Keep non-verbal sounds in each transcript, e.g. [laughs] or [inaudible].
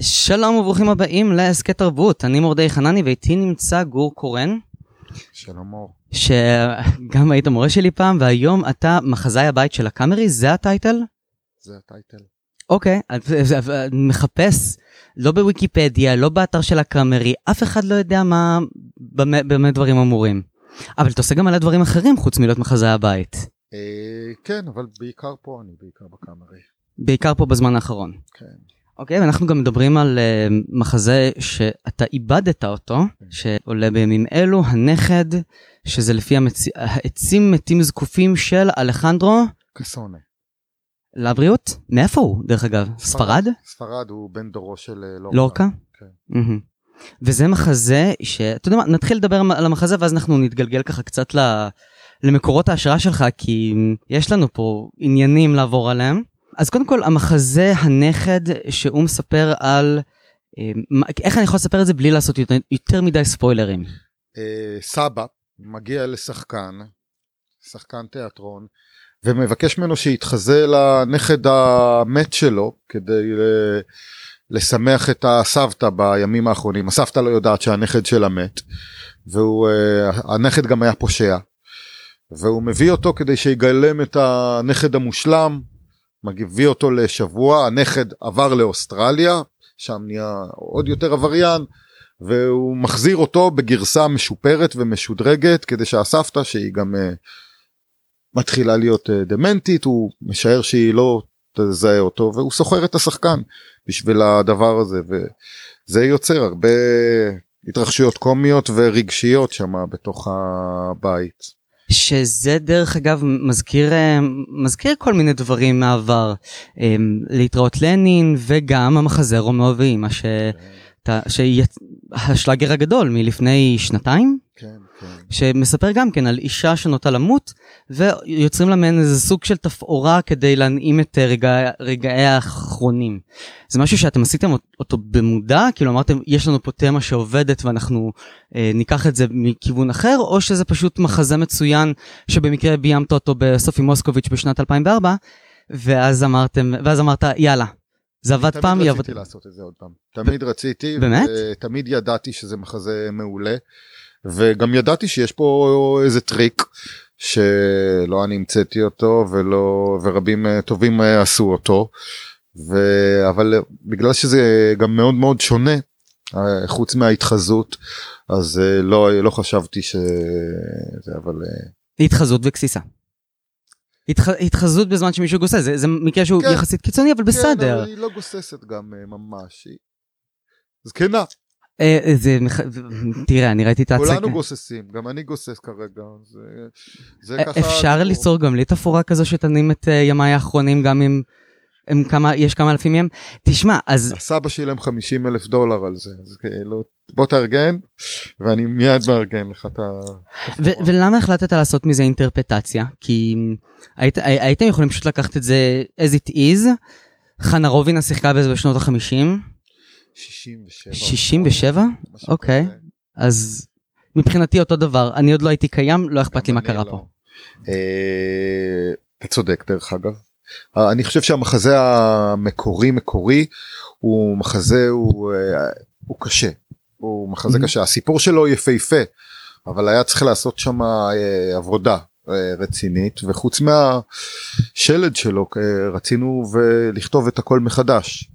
שלום וברוכים הבאים להסכת תרבות, אני מורדי חנני ואיתי נמצא גור קורן, שלום אור. שגם היית מורה שלי פעם והיום אתה מחזאי הבית של הקאמרי, זה הטייטל? זה הטייטל. אוקיי, אני מחפש, לא בוויקיפדיה, לא באתר של הקאמרי, אף אחד לא יודע מה, במה במה דברים אמורים. אבל אתה עושה גם מלא דברים אחרים חוץ מלהיות מחזאי הבית. אה, כן, אבל בעיקר פה אני, בעיקר בקאמרי. בעיקר פה בזמן האחרון. כן. אוקיי, ואנחנו גם מדברים על uh, מחזה שאתה איבדת אותו, שעולה בימים אלו, הנכד, שזה לפי המצ... העצים מתים זקופים של אלחנדרו קסונה. לבריאות. מאיפה הוא, דרך אגב? ספרד? ספרד הוא בן דורו של אה, לורקה. לורקה? כן. מהמם. וזה מחזה שאתה יודע מה נתחיל לדבר על המחזה ואז אנחנו נתגלגל ככה קצת ל... למקורות ההשראה שלך כי יש לנו פה עניינים לעבור עליהם. אז קודם כל המחזה הנכד שהוא מספר על אה, איך אני יכול לספר את זה בלי לעשות יותר, מדי ספוילרים. אה, סבא מגיע לשחקן, שחקן תיאטרון, ומבקש ממנו שיתחזה לנכד המת שלו כדי לשמח את הסבתא בימים האחרונים. הסבתא לא יודעת שהנכד שלה מת, והנכד גם היה פושע. והוא מביא אותו כדי שיגלם את הנכד המושלם, מביא אותו לשבוע, הנכד עבר לאוסטרליה, שם נהיה עוד יותר עבריין, והוא מחזיר אותו בגרסה משופרת ומשודרגת כדי שהסבתא שהיא גם uh, מתחילה להיות uh, דמנטית הוא משער שהיא לא תזהה אותו והוא סוחר את השחקן בשביל הדבר הזה וזה יוצר הרבה התרחשויות קומיות ורגשיות שם בתוך הבית. שזה דרך אגב מזכיר אה, מזכיר כל מיני דברים מהעבר. אה, להתראות לנין וגם המחזה רומאו ואימא ש... אתה- שיצ- השלאגר הגדול מלפני שנתיים. כן, כן. שמספר גם כן על אישה שנוטה למות ויוצרים לה מעין איזה סוג של תפאורה כדי להנעים את אה, רגע, רגעי האחרונים. זה משהו שאתם עשיתם אותו במודע כאילו אמרתם יש לנו פה תמה שעובדת ואנחנו אה, ניקח את זה מכיוון אחר או שזה פשוט מחזה מצוין שבמקרה ביימת אותו בסופי מוסקוביץ' בשנת 2004 ואז אמרתם ואז אמרת יאללה זה עבד פעם תמיד יעבוד. רציתי לעשות את זה עוד פעם. תמיד רציתי. באמת? תמיד ידעתי שזה מחזה מעולה. וגם ידעתי שיש פה איזה טריק שלא אני המצאתי אותו ולא ורבים אה, טובים אה, עשו אותו. ו... אבל אה, בגלל שזה גם מאוד מאוד שונה חוץ מההתחזות אז לא לא חשבתי שזה אבל התחזות וגסיסה. התח... התחזות בזמן שמישהו גוסס זה, זה מקרה שהוא כן. יחסית קיצוני אבל כן, בסדר. אבל היא לא גוססת גם ממש. היא זקנה. אה, אה, זה, תראה אני ראיתי את ההצגה. כולנו גוססים, גם אני גוסס כרגע, זה, זה ככה... אפשר. ליצור גם לי תפאורה כזו שתנים את אה, ימיי האחרונים גם אם הם כמה יש כמה אלפים מהם. תשמע אז הסבא שילם 50 אלף דולר על זה, אז כאילו, בוא תארגן, ואני מיד מארגן לך את ה... ולמה החלטת לעשות מזה אינטרפטציה כי היית, הי- הייתם יכולים פשוט לקחת את זה as it is. חנה רובינה שיחקה בזה בשנות החמישים 67. 67? משהו אוקיי. אז מבחינתי אותו דבר אני עוד לא הייתי קיים לא אכפת לי מה קרה לא. פה. אה, אתה צודק דרך אגב. אה, אני חושב שהמחזה המקורי מקורי הוא מחזה הוא, אה, הוא קשה. הוא מחזה Mhm. קשה הסיפור שלו יפהפה אבל היה צריך לעשות שם עבודה רצינית וחוץ מהשלד שלו רצינו לכתוב את הכל מחדש.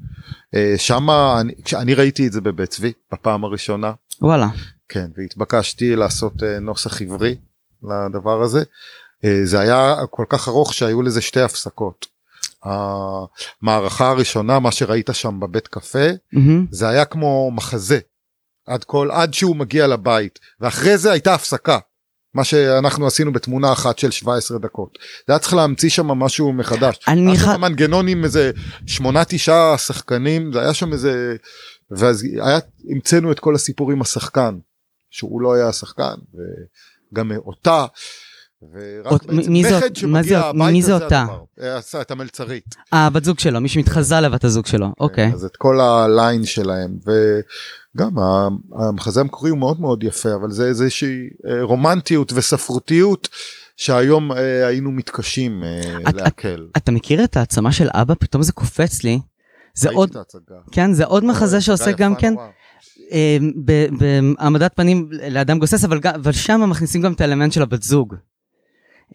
אה, שמה אני, כשאני ראיתי את זה בבית צבי בפעם הראשונה וואלה. כן והתבקשתי לעשות אה, נוסח עברי לדבר הזה. אה, זה היה כל כך ארוך שהיו לזה שתי הפסקות. המערכה הראשונה מה שראית שם בבית קפה מהמם. זה היה כמו מחזה עד כל עד שהוא מגיע לבית ואחרי זה הייתה הפסקה. מה שאנחנו עשינו בתמונה אחת של 17 דקות. זה היה צריך להמציא שם משהו מחדש. אני היה ח- שם מנגנון עם איזה שמונה תשעה שחקנים זה היה שם איזה ואז היה המצאנו את כל הסיפור עם השחקן שהוא לא היה השחקן וגם אותה בעצם מי זאת- מה זה- מי זה אותה? אה, עשה את המלצרית. אה, בת זוג שלו, מי שמתחזה לבת הזוג שלו, אוקיי. אז את כל הליין שלהם וגם ה- המחזה המקורי הוא מאוד מאוד יפה אבל זה איזושהי אה, רומנטיות וספרותיות שהיום אה, היינו מתקשים אה, את- לעכל. אתה מכיר את העצמה של אבא? פתאום זה קופץ לי. זה עוד, את. כן, זה עוד מחזה שעושה גם כן. אה, בהעמדת פנים לאדם גוסס, אבל גם- אבל שם מכניסים גם את האלמנט של הבת זוג.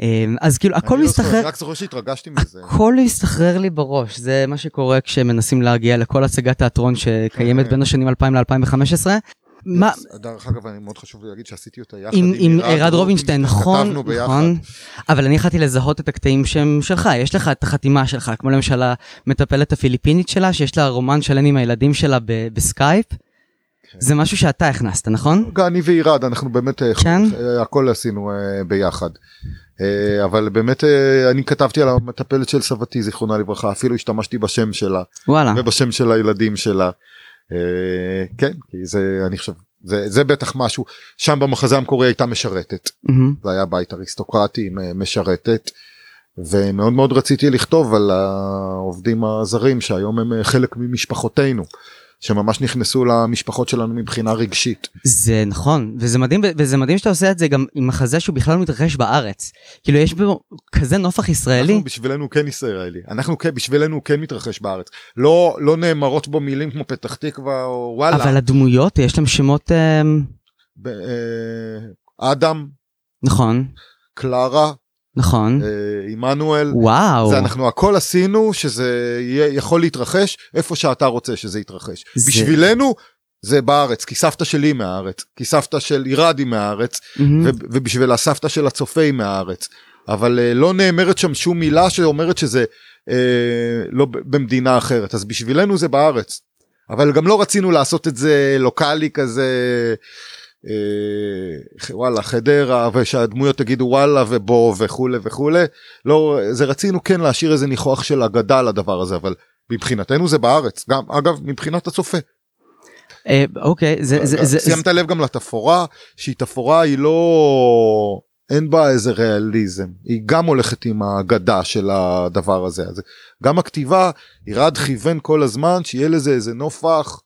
אה, אז כאילו הכל לא מסתחרר, אני רק זוכר שהתרגשתי מזה. הכל מסתחרר לי בראש, זה מה שקורה כשמנסים להגיע לכל הצגת תיאטרון שקיימת כן. בין השנים 2000 ל-2015. מה, דרך אגב אני מאוד חשוב להגיד שעשיתי אותה יחד עם, עם ערד רובינשטיין, נכון. נכון, אבל אני יכלתי לזהות את הקטעים שהם שלך, יש לך את החתימה שלך, כמו למשל המטפלת הפיליפינית שלה, שיש לה רומן שלם עם הילדים שלה בסקייפ, כן. זה משהו שאתה הכנסת, נכון? גם אני ועירד אנחנו באמת אה, כן? אה, הכל עשינו אה, ביחד. אה, אבל באמת אה, אני כתבתי על המטפלת של סבתי זיכרונה לברכה אפילו השתמשתי בשם שלה וואלה, ובשם של הילדים שלה. אה, כן כי זה אני חושב זה זה בטח משהו שם במחזה המקורי הייתה משרתת מהמם. זה היה בית אריסטוקרטי משרתת. ומאוד מאוד רציתי לכתוב על העובדים הזרים שהיום הם חלק ממשפחותינו שממש נכנסו למשפחות שלנו מבחינה רגשית. זה נכון, וזה מדהים, וזה מדהים שאתה עושה את זה גם עם מחזה שהוא בכלל לא מתרחש בארץ. כאילו יש בו כזה נופח ישראלי, אנחנו בשבילנו כן ישראלי. אנחנו כן בשבילנו כן מתרחש בארץ. לא לא נאמרות בו מילים כמו פתח תקווה או וואלה. אבל הדמויות יש להם שמות, אה, ב- אה, אדם. נכון, קלרה נכון, אה, עמנואל. וואו, זה אנחנו הכל עשינו שזה יהיה יכול להתרחש איפה שאתה רוצה שזה יתרחש. זה- בשבילנו זה בארץ כי סבתא שלי מהארץ כי סבתא של עירד היא מהארץ. ו- ובשביל הסבתא של הצופה היא מהארץ. אבל אה, לא נאמרת שם שום מילה שאומרת שזה אה, לא במדינה אחרת. אז בשבילנו זה בארץ. אבל גם לא רצינו לעשות את זה לוקאלי כזה אה, וואלה חדרה ושהדמויות תגידו וואלה ובוא וכולי וכולי. לא זה רצינו כן להשאיר איזה ניחוח של אגדה לדבר הזה אבל מבחינתנו זה בארץ. גם אגב מבחינת הצופה. אה, אוקיי, זה, זה, זה, שמת לב גם לתפאורה? שהיא תפאורה היא לא אין בה איזה ריאליזם. היא גם הולכת עם האגדה של הדבר הזה. אז גם הכתיבה ירד כיוון כל הזמן שיהיה לזה איזה נופח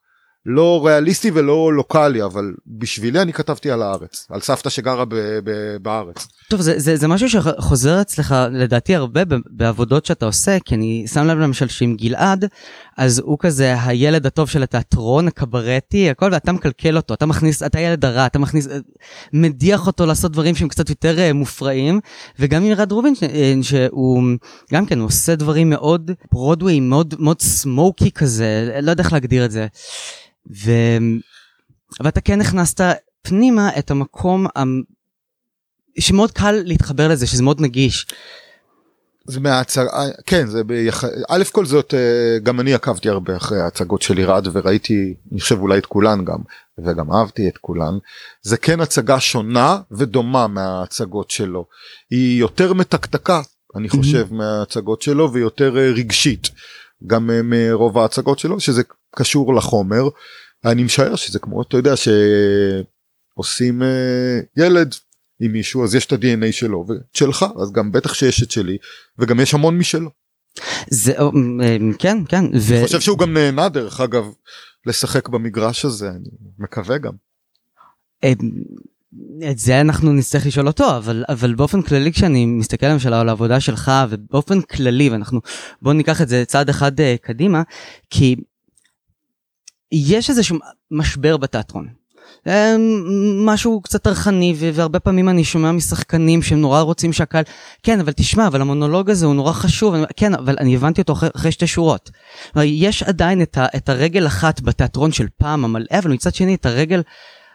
לא ריאליסטי ולא לוקאלי אבל בשבילי אני כתבתי על הארץ על סבתא שגרה ב- ב- בארץ. טוב, זה, זה, זה משהו שחוזר אצלך לדעתי הרבה בעבודות שאתה עושה, כי אני שם לב למשל שעם גלעד, אז הוא כזה הילד הטוב של התיאטרון, הקברטי, הכל, ואתה מקלקל אותו, אתה מכניס, אתה ילד הרע, אתה מכניס, מדיח אותו לעשות דברים שהם קצת יותר אה, מופרעים, וגם עם ירד רובינשטיין, שהוא, גם כן, הוא עושה דברים מאוד ברודווי, מאוד, מאוד סמוקי כזה, לא יודע איך להגדיר את זה. ו... ואתה כן הכנסת פנימה את המקום המ- שמאוד קל להתחבר לזה, שזה מאוד נגיש. זה מההצג... כן זה ביח... א' כל זאת אה, גם אני עקבתי הרבה אחרי ההצגות של ירד וראיתי אני חושב אולי את כולן גם וגם אהבתי את כולן. זה כן הצגה שונה ודומה מההצגות שלו. היא יותר מתקתקה אני חושב מההצגות שלו ויותר אה, רגשית. גם אה, מרוב ההצגות שלו שזה קשור לחומר. אני משער שזה כמו אתה יודע שעושים אה, ילד עם מישהו אז יש את ה-DNA שלו ושלך אז גם בטח שיש את שלי וגם יש המון משלו. זה, אה, אה, כן, כן, ו... אני חושב שהוא גם נהנה דרך אגב לשחק במגרש הזה אני מקווה גם. אה, את זה אנחנו נצטרך לשאול אותו, אבל, אבל באופן כללי כשאני מסתכל למשל על העבודה שלך, ובאופן כללי, ואנחנו, בואו ניקח את זה צעד אחד uh, קדימה, כי יש איזשהו משבר בתיאטרון. אה, משהו קצת טרחני והרבה פעמים אני שומע משחקנים שהם נורא רוצים שהקהל כן אבל תשמע אבל המונולוג הזה הוא נורא חשוב אני, כן אבל אני הבנתי אותו אחרי, אחרי שתי שורות. יש עדיין את, ה, את הרגל אחת בתיאטרון של פעם המלא אבל מצד שני את הרגל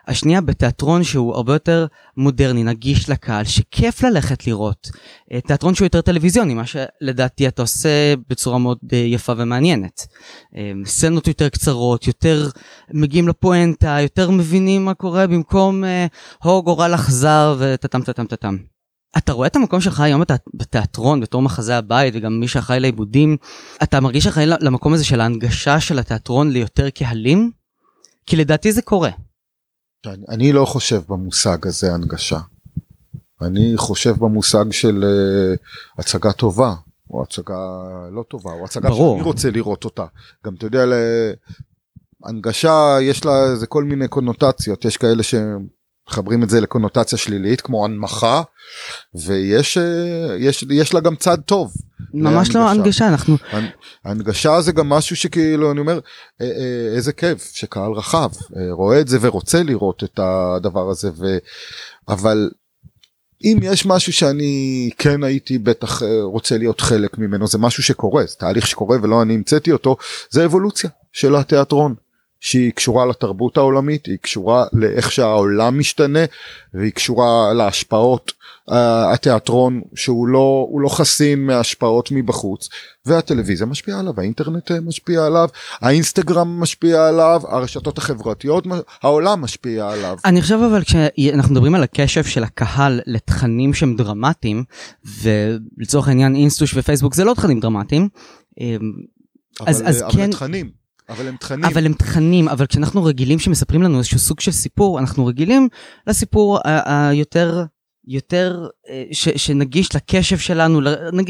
השנייה בתיאטרון שהוא הרבה יותר מודרני, נגיש לקהל, שכיף ללכת לראות. אה, תיאטרון שהוא יותר טלוויזיוני, מה שלדעתי אתה עושה בצורה מאוד אה, יפה ומעניינת. אה, סצנות יותר קצרות, יותר מגיעים לפואנטה, יותר מבינים מה קורה במקום הו גורל אכזר וטטם טטם טטם. אתה רואה את המקום שלך היום בת- בתיאטרון בתור מחזה הבית וגם מי שאחראי לעיבודים, אתה מרגיש אחראי למקום הזה של ההנגשה של התיאטרון ליותר קהלים? כי לדעתי זה קורה. אני, לא חושב במושג הזה הנגשה. אני חושב במושג של uh, הצגה טובה או הצגה לא טובה או הצגה ברור. שאני רוצה לראות אותה. גם אתה יודע, הנגשה יש לה איזה כל מיני קונוטציות יש כאלה שמחברים את זה לקונוטציה שלילית כמו הנמכה ויש אה, יש יש לה גם צד טוב. ממש לא להנגשה. הנגשה אנחנו הנגשה זה גם משהו שכאילו אני אומר אה, אה, איזה כיף שקהל רחב אה, רואה את זה ורוצה לראות את הדבר הזה ו... אבל אם יש משהו שאני כן הייתי בטח רוצה להיות חלק ממנו זה משהו שקורה זה תהליך שקורה ולא אני המצאתי אותו זה אבולוציה של התיאטרון שהיא קשורה לתרבות העולמית היא קשורה לאיך שהעולם משתנה והיא קשורה להשפעות uh, התיאטרון שהוא לא לא חסין מהשפעות מבחוץ והטלוויזיה משפיעה עליו האינטרנט אה, משפיע עליו האינסטגרם משפיע עליו הרשתות החברתיות העולם משפיע עליו. אני חושב אבל כשאנחנו מדברים על הקשב של הקהל לתכנים שהם דרמטיים ולצורך העניין אינסטוש ופייסבוק זה לא תכנים דרמטיים. אמ, אבל, אז- אז אבל כן- הם תכנים אבל הם תכנים. אבל הם תכנים, אבל כשאנחנו רגילים שמספרים לנו איזשהו סוג של סיפור, אנחנו רגילים לסיפור היותר, יותר, אה, ש, שנגיש לקשב שלנו,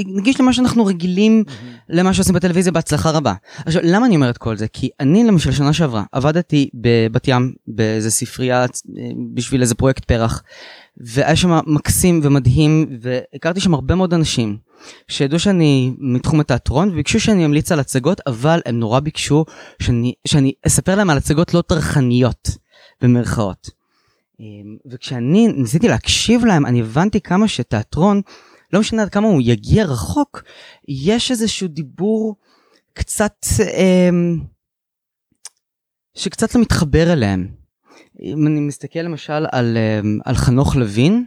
נגיש למה שאנחנו רגילים, למה שעושים בטלוויזיה בהצלחה רבה. עכשיו, למה אני אומר את כל זה? כי אני למשל שנה שעברה עבדתי בבת ים באיזה ספרייה אה, בשביל איזה פרויקט פרח, והיה שם מקסים ומדהים, והכרתי שם הרבה מאוד אנשים. שידעו שאני מתחום התיאטרון וביקשו שאני אמליץ על הצגות אבל הם נורא ביקשו שאני, שאני אספר להם על הצגות לא טרחניות במרכאות. אמ, וכשאני ניסיתי להקשיב להם אני הבנתי כמה שתיאטרון לא משנה עד כמה הוא יגיע רחוק יש איזשהו דיבור קצת אמ, שקצת לא מתחבר אליהם. אם אני מסתכל למשל על, אמ, על חנוך לוין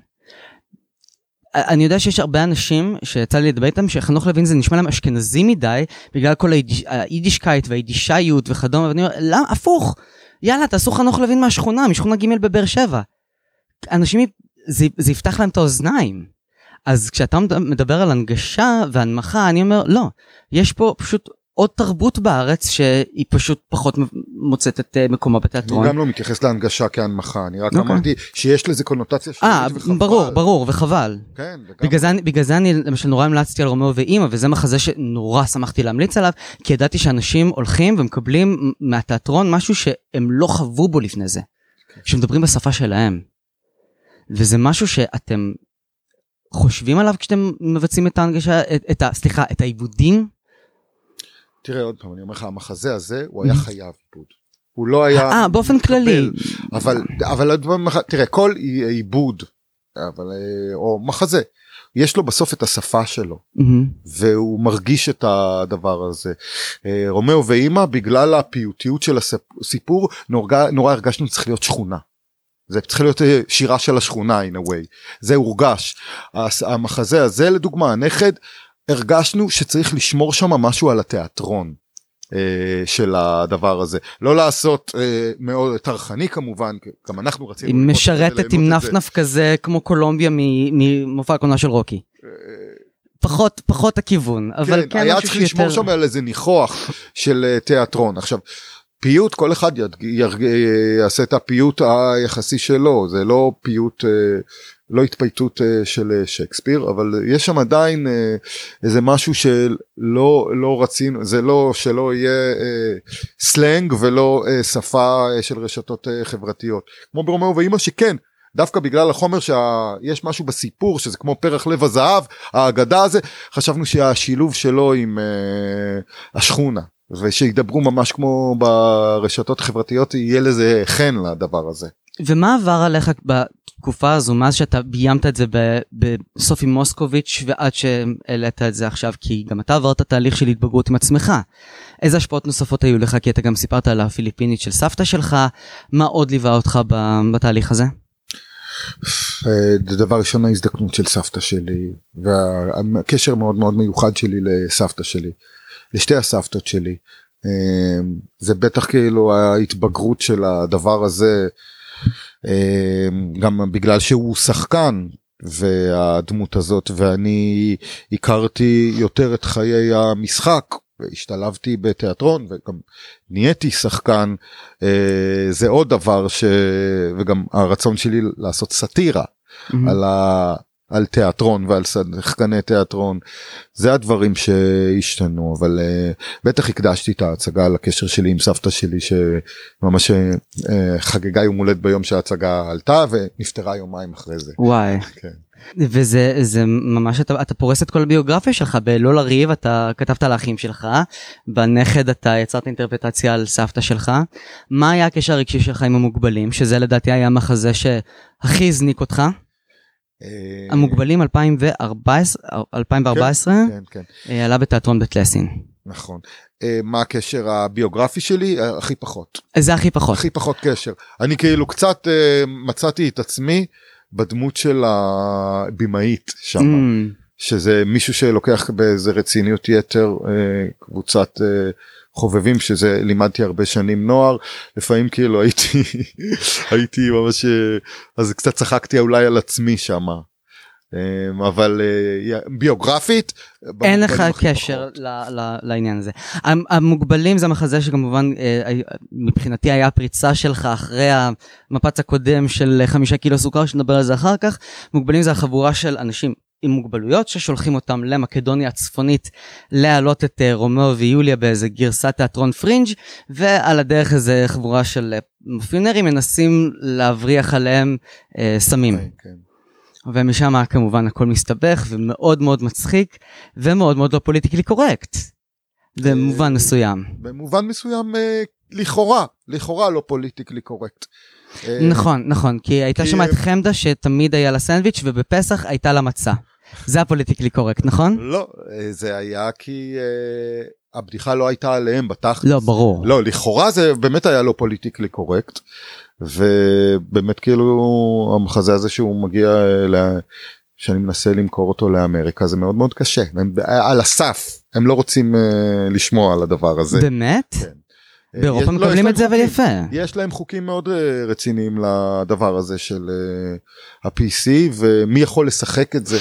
אני יודע שיש הרבה אנשים שיצא לי לדבר איתם שחנוך לוין זה נשמע להם אשכנזי מדי בגלל כל היידיש- היידישקייט והיידישאיות וכדומה ואני אומר למה הפוך יאללה תעשו חנוך לוין מהשכונה משכונה ג' בבאר שבע. אנשים זה, זה יפתח להם את האוזניים. אז כשאתה מד- מדבר על הנגשה והנמכה אני אומר לא יש פה פשוט עוד תרבות בארץ שהיא פשוט פחות מוצאת את אה, מקומה בתיאטרון. אני גם לא מתייחס להנגשה כהנמכה אני רק אוקיי. אמרתי שיש לזה קונוטציה אה שלילית וחבל. ברור ברור וחבל. כן, וגם בגלל זה, בגלל זה אני למשל נורא המלצתי על רומאו ואימא וזה מחזה שנורא שמחתי להמליץ עליו כי ידעתי שאנשים הולכים ומקבלים מהתיאטרון משהו שהם לא חוו בו לפני זה. שמדברים בשפה שלהם. וזה משהו שאתם חושבים עליו כשאתם מבצעים את ההנגשה, את, את ה... סליחה, את העיבודים? תראה עוד פעם אני אומר לך המחזה הזה הוא היה חייב עיבוד. הוא לא היה אה, באופן מתקבל, כללי. אבל אבל עוד פעם, תראה כל עיבוד אבל אה, או מחזה יש לו בסוף את השפה שלו מהמם. והוא מרגיש את הדבר הזה. אה, רומאו ואימא בגלל הפיוטיות של הסיפור נורא, נורא הרגשנו צריך להיות שכונה. זה צריך להיות אה, שירה של השכונה in a way זה הורגש. המחזה הזה לדוגמה הנכד הרגשנו שצריך לשמור שם משהו על התיאטרון. אה, של הדבר הזה לא לעשות אה, מאוד טרחני כמובן גם אנחנו רצינו היא משרתת עם. נפנף כזה כמו קולומביה ממופע הקולנוע של רוקי. אה, פחות פחות הכיוון אבל כן, היה משהו צריך לשמור שם על איזה ניחוח של אה, תיאטרון עכשיו פיוט כל אחד יעשה את הפיוט היחסי שלו זה לא פיוט אה, לא התפייטות אה, של אה, שייקספיר אבל יש שם עדיין אה, איזה משהו שלא לא רצינו זה לא שלא יהיה אה, סלנג ולא אה, שפה אה, של רשתות אה, חברתיות כמו ברומאו ואימא שכן דווקא בגלל החומר שיש משהו בסיפור שזה כמו פרח לב הזהב האגדה הזה חשבנו שהשילוב שלו עם אה, השכונה ושידברו ממש כמו ברשתות החברתיות יהיה לזה חן לדבר הזה. ומה עבר עליך בתקופה הזו מאז שאתה ביימת את זה ב- בסופי מוסקוביץ' ועד שהעלית את זה עכשיו כי גם אתה עברת תהליך של התבגרות עם עצמך. איזה השפעות נוספות היו לך כי אתה גם סיפרת על הפיליפינית של סבתא שלך מה עוד ליווה אותך בתהליך הזה? אה, דבר ראשון ההזדקנות של סבתא שלי והקשר מאוד מאוד מיוחד שלי לסבתא שלי לשתי הסבתות שלי אה, זה בטח כאילו ההתבגרות של הדבר הזה גם בגלל שהוא שחקן והדמות הזאת ואני הכרתי יותר את חיי המשחק והשתלבתי בתיאטרון וגם נהייתי שחקן אה, זה עוד דבר ש... וגם הרצון שלי לעשות סאטירה על על תיאטרון ועל שחקני תיאטרון זה הדברים שהשתנו אבל uh, בטח הקדשתי את ההצגה לקשר שלי עם סבתא שלי שממש uh, חגגה יום הולדת ביום שההצגה עלתה ונפטרה יומיים אחרי זה. וואי. כן. וזה זה ממש אתה, אתה פורס את כל הביוגרפיה שלך בלא לריב אתה כתבת על האחים שלך בנכד אתה יצרת אינטרפטציה על סבתא שלך מה היה הקשר הרגשי שלך עם המוגבלים שזה לדעתי היה המחזה שהכי הזניק אותך. אה, המוגבלים 2014 2014 כן, כן, אה, עלה בתיאטרון בית לסין. נכון. אה, מה הקשר הביוגרפי שלי? הכי פחות. זה הכי פחות. הכי פחות קשר. אני כאילו קצת מצאתי את עצמי בדמות של הבמאית שם. Mm, שזה מישהו שלוקח באיזה רציניות יתר אה, קבוצת אה, חובבים שזה לימדתי הרבה שנים נוער לפעמים כאילו הייתי [laughs] הייתי ממש אה, אז קצת צחקתי אולי על עצמי שמה. אבל ביוגרפית אין לך קשר. ל- ל- לעניין הזה. המ- המוגבלים זה מחזה שכמובן מבחינתי היה הפריצה שלך אחרי המפץ הקודם של חמישה קילו סוכר שנדבר על זה אחר כך. מוגבלים זה החבורה של אנשים עם מוגבלויות ששולחים אותם למקדוניה הצפונית להעלות את אה, רומאו ויוליה באיזה גרסת תיאטרון פרינג' ועל הדרך איזה חבורה של אה, מאפיונרים מנסים להבריח עליהם אה, סמים. כן, כן. ומשם כמובן הכל מסתבך ומאוד מאוד מצחיק ומאוד מאוד לא politically correct. במובן מסוים. במובן מסוים אה, לכאורה לכאורה לא politically correct. אה, נכון נכון כי הייתה שם את חמדה שתמיד היה לה סנדוויץ' ובפסח הייתה לה מצה. זה ה politically correct נכון? לא אה, זה היה כי אה, הבדיחה לא הייתה עליהם בתכלס. לא ברור. לא לכאורה זה באמת היה לא politically correct ובאמת כאילו המחזה הזה שהוא מגיע אה, ל... שאני מנסה למכור אותו לאמריקה זה מאוד מאוד קשה הם על הסף הם לא רוצים uh, לשמוע על הדבר הזה. באמת? כן. אה, באירופה לא, מקבלים להם את זה אבל. יפה. יש להם חוקים מאוד אה, רציניים לדבר הזה של אה, ה-PC ומי יכול לשחק את זה.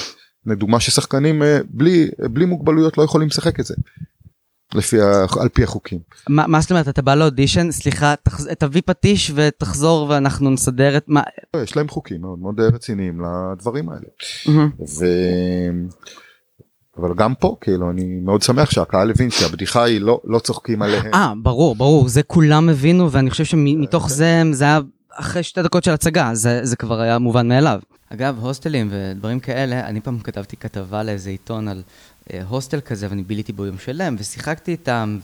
לדוגמה ששחקנים אה, בלי בלי מוגבלויות לא יכולים לשחק את זה. לפי ה- על פי החוקים. מה מה זאת אומרת אתה בא לאודישן סליחה תחז- תביא פטיש ותחזור ואנחנו נסדר את מה. לא, יש להם חוקים מאוד מאוד רציניים לדברים האלה. ו... אבל גם פה כאילו אני מאוד שמח שהקהל הבין שהבדיחה היא לא לא צוחקים עליהם. אה ברור ברור זה כולם הבינו ואני חושב שמתוך כן. זה זה היה אחרי שתי דקות של הצגה זה זה כבר היה מובן מאליו. אגב הוסטלים ודברים כאלה אני פעם כתבתי כתבה לאיזה עיתון על אה, הוסטל כזה ואני ביליתי בו יום שלם ושיחקתי איתם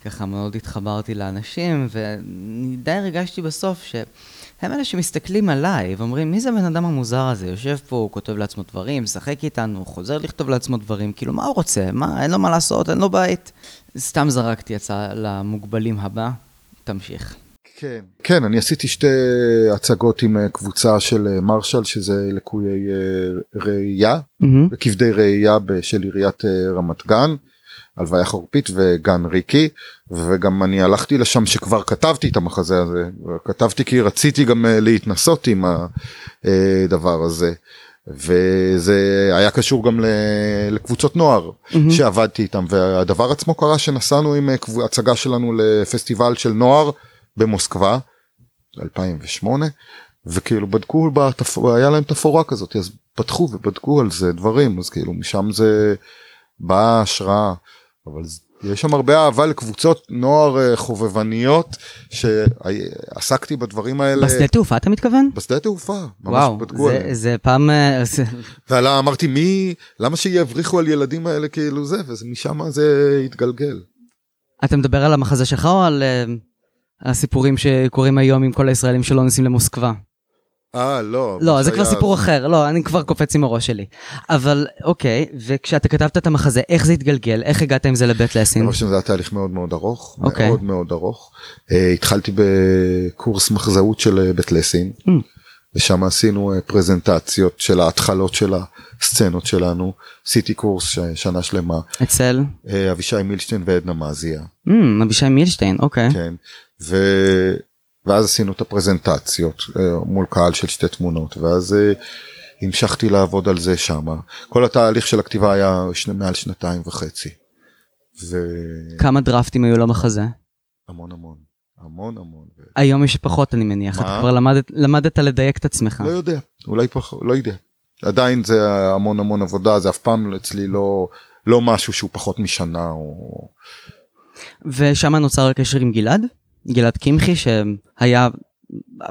וככה מאוד התחברתי לאנשים ואני די הרגשתי בסוף שהם אלה שמסתכלים עליי ואומרים מי זה הבן אדם המוזר הזה יושב פה הוא כותב לעצמו דברים משחק איתנו חוזר לכתוב לעצמו דברים כאילו מה הוא רוצה מה אין לו מה לעשות אין לו בית. סתם זרקתי הצעה למוגבלים הבא תמשיך. כן. כן אני עשיתי שתי הצגות עם אה, קבוצה של אה, מרשל שזה לקויי אה, ראייה כבדי ראייה ב- של עיריית רמת גן. הלוויה חורפית וגן ריקי וגם אני הלכתי לשם שכבר כתבתי את המחזה הזה כתבתי כי רציתי גם להתנסות עם הדבר הזה וזה היה קשור גם לקבוצות נוער מהמם. שעבדתי איתם והדבר עצמו קרה שנסענו עם הצגה שלנו לפסטיבל של נוער במוסקבה 2008 וכאילו בדקו בתפ... היה להם תפאורה כזאת אז פתחו ובדקו על זה דברים אז כאילו משם זה באה השראה אבל יש שם הרבה אהבה לקבוצות נוער אה, חובבניות שעסקתי בדברים האלה בשדה תעופה אתה מתכוון? בשדה תעופה ממש וואו, בדקו זה- עליהם. זה פעם... אה, ועלה אמרתי מי למה שיבריחו על ילדים האלה כאילו זה ומשם זה התגלגל. אתה מדבר על המחזה שלך או על אה, הסיפורים שקורים היום עם כל הישראלים שלא נוסעים למוסקבה? אה לא. לא, זה כבר סיפור אחר, לא, אני כבר קופץ עם הראש שלי. אבל אוקיי, וכשאתה כתבת את המחזה, איך זה התגלגל? איך הגעת עם זה לבית לסין? דבר ראשון זה היה תהליך מאוד מאוד ארוך, אוקיי. מאוד מאוד ארוך. אה, התחלתי בקורס מחזאות של אה, בית לסין, Mm. ושם עשינו אה, פרזנטציות של ההתחלות של הסצנות שלנו, עשיתי קורס ש- שנה שלמה, אצל? אה, אבישי מילשטיין ועדנה מזיה, אמ, אבישי מילשטיין, אוקיי. כן, ו... ואז עשינו את הפרזנטציות אה, מול קהל של שתי תמונות, ואז אה, המשכתי לעבוד על זה שמה. כל התהליך של הכתיבה היה שני, מעל שנתיים וחצי. והמון כמה דרפטים היו למחזה? המון המון המון. ו... היום יש פחות אני מניח, אתה מה? כבר למדת- למדת לדייק את עצמך. לא יודע, אולי פחות, לא יודע. עדיין זה המון המון עבודה, זה אף פעם אצלי לא, לא משהו שהוא פחות משנה או... ושם נוצר הקשר עם גלעד, גלעד קמחי שהיה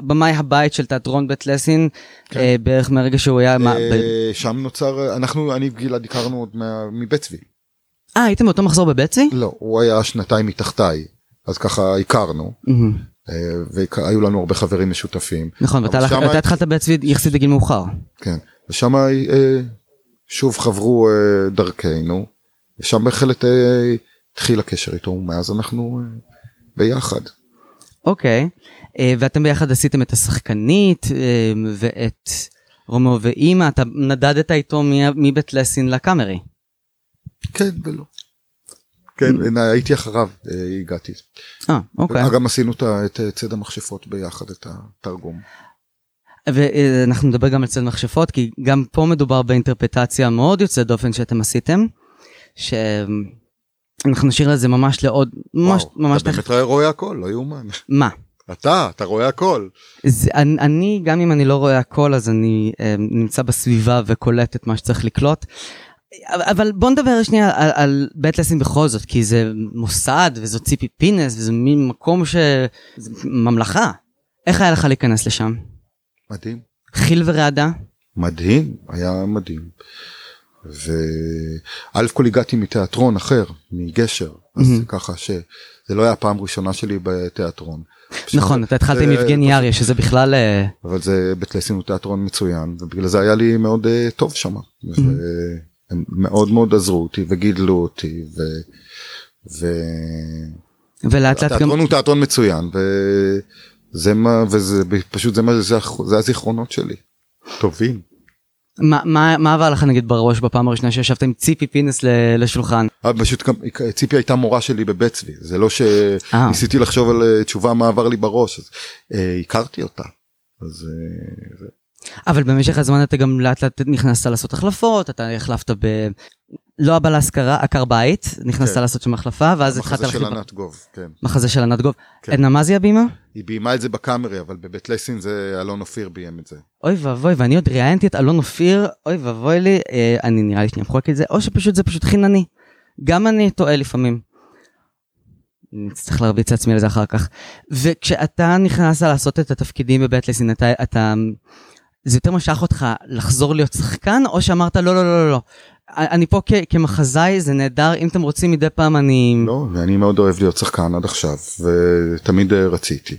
במאי הבית של תיאטרון בית לסין כן. אה, בערך מהרגע שהוא היה... מה- ב- אה, שם נוצר, אנחנו, אני וגלעד הכרנו עוד מה- מבית צבי. אה הייתם באותו מחזור בבצי? לא, הוא היה שנתיים מתחתיי, אז ככה הכרנו. אה, והיו לנו הרבה חברים משותפים. נכון, ואתה שמה- התחלת בבית צבי יחסית בגיל מאוחר. כן, ושם שוב חברו דרכנו, ושם בהחלט התחיל הקשר איתו, ומאז אנחנו ביחד. אוקיי, אה, ואתם ביחד עשיתם את השחקנית אה, ואת רומאו ואימא, אתה נדדת איתו מבית לסין לקאמרי. כן ולא. כן, הייתי אחריו, אה, הגעתי. אה, אוקיי. גם עשינו את ציד המכשפות ביחד, את התרגום. ואנחנו נדבר גם על צד מכשפות, כי גם פה מדובר באינטרפטציה מאוד יוצאת דופן שאתם עשיתם, שאנחנו נשאיר לזה ממש לעוד, ממש, וואו, ממש, אתה תכף- באמת רואה הכל, לא יאומן. מה? אתה, אתה רואה הכל. זה, אני, אני, גם אם אני לא רואה הכל, אז אני אה, נמצא בסביבה וקולט את מה שצריך לקלוט. אבל, אבל בוא נדבר שנייה על, על בית לסין בכל זאת, כי זה מוסד וזו ציפי פינס וזה מין מקום ש... זה ממלכה. איך היה לך להיכנס לשם? מדהים. חיל ורעדה? מדהים, היה מדהים. וא' כל הגעתי מתיאטרון אחר, מגשר, אז מהמם. ככה שזה לא היה הפעם הראשונה שלי בתיאטרון. נכון, אתה התחלת עם יבגני אריה, שזה בכלל... אה, אבל זה בית לסין הוא תיאטרון מצוין, ובגלל זה היה לי מאוד אה, טוב שם. והם מאוד מאוד עזרו אותי וגידלו אותי, ו... ולאט לאט גם... התיאטרון הוא תיאטרון מצוין, וזה מה, וזה פשוט זה מה, זה הזיכרונות שלי. טובים. מה- מה מה עבר לך נגיד בראש בפעם הראשונה שישבת עם ציפי פינס לשולחן? אבל פשוט ציפי הייתה מורה שלי בבית צבי זה לא אה. שניסיתי לחשוב על אה, תשובה מה עבר לי בראש אז אה, הכרתי אותה. אז אה, אבל במשך הזמן אתה גם לאט לאט נכנסת לעשות החלפות, אתה החלפת ב... לא הבא להשכרה, עקר בית, נכנסת כן. לעשות שם החלפה, ואז התחלת המחזה של. ענת גוב כן. מחזה של ענת גוב. כן. עדנה מזי הבימה? היא ביימה את זה בקאמרי אבל בבית לסין זה אלון אופיר ביים את זה. אוי ואבוי, ואני עוד ראיינתי את אלון אופיר, אוי ואבוי לי, אה, אני נראה לי שאני מחולק את זה, או שפשוט זה פשוט חינני. גם אני טועה לפעמים. אני אצטרך להרביץ לעצמי על זה אחר כך. וכשאתה נכנסת לעשות את התפקידים בבית לסין, אתה, אתה, זה יותר משך אותך לחזור להיות שחקן, או שאמרת לא, לא, לא, לא, לא. אני פה כ- כמחזאי, זה נהדר, אם אתם רוצים מדי פעם אני... לא ואני מאוד אוהב להיות שחקן עד עכשיו ותמיד אה, רציתי.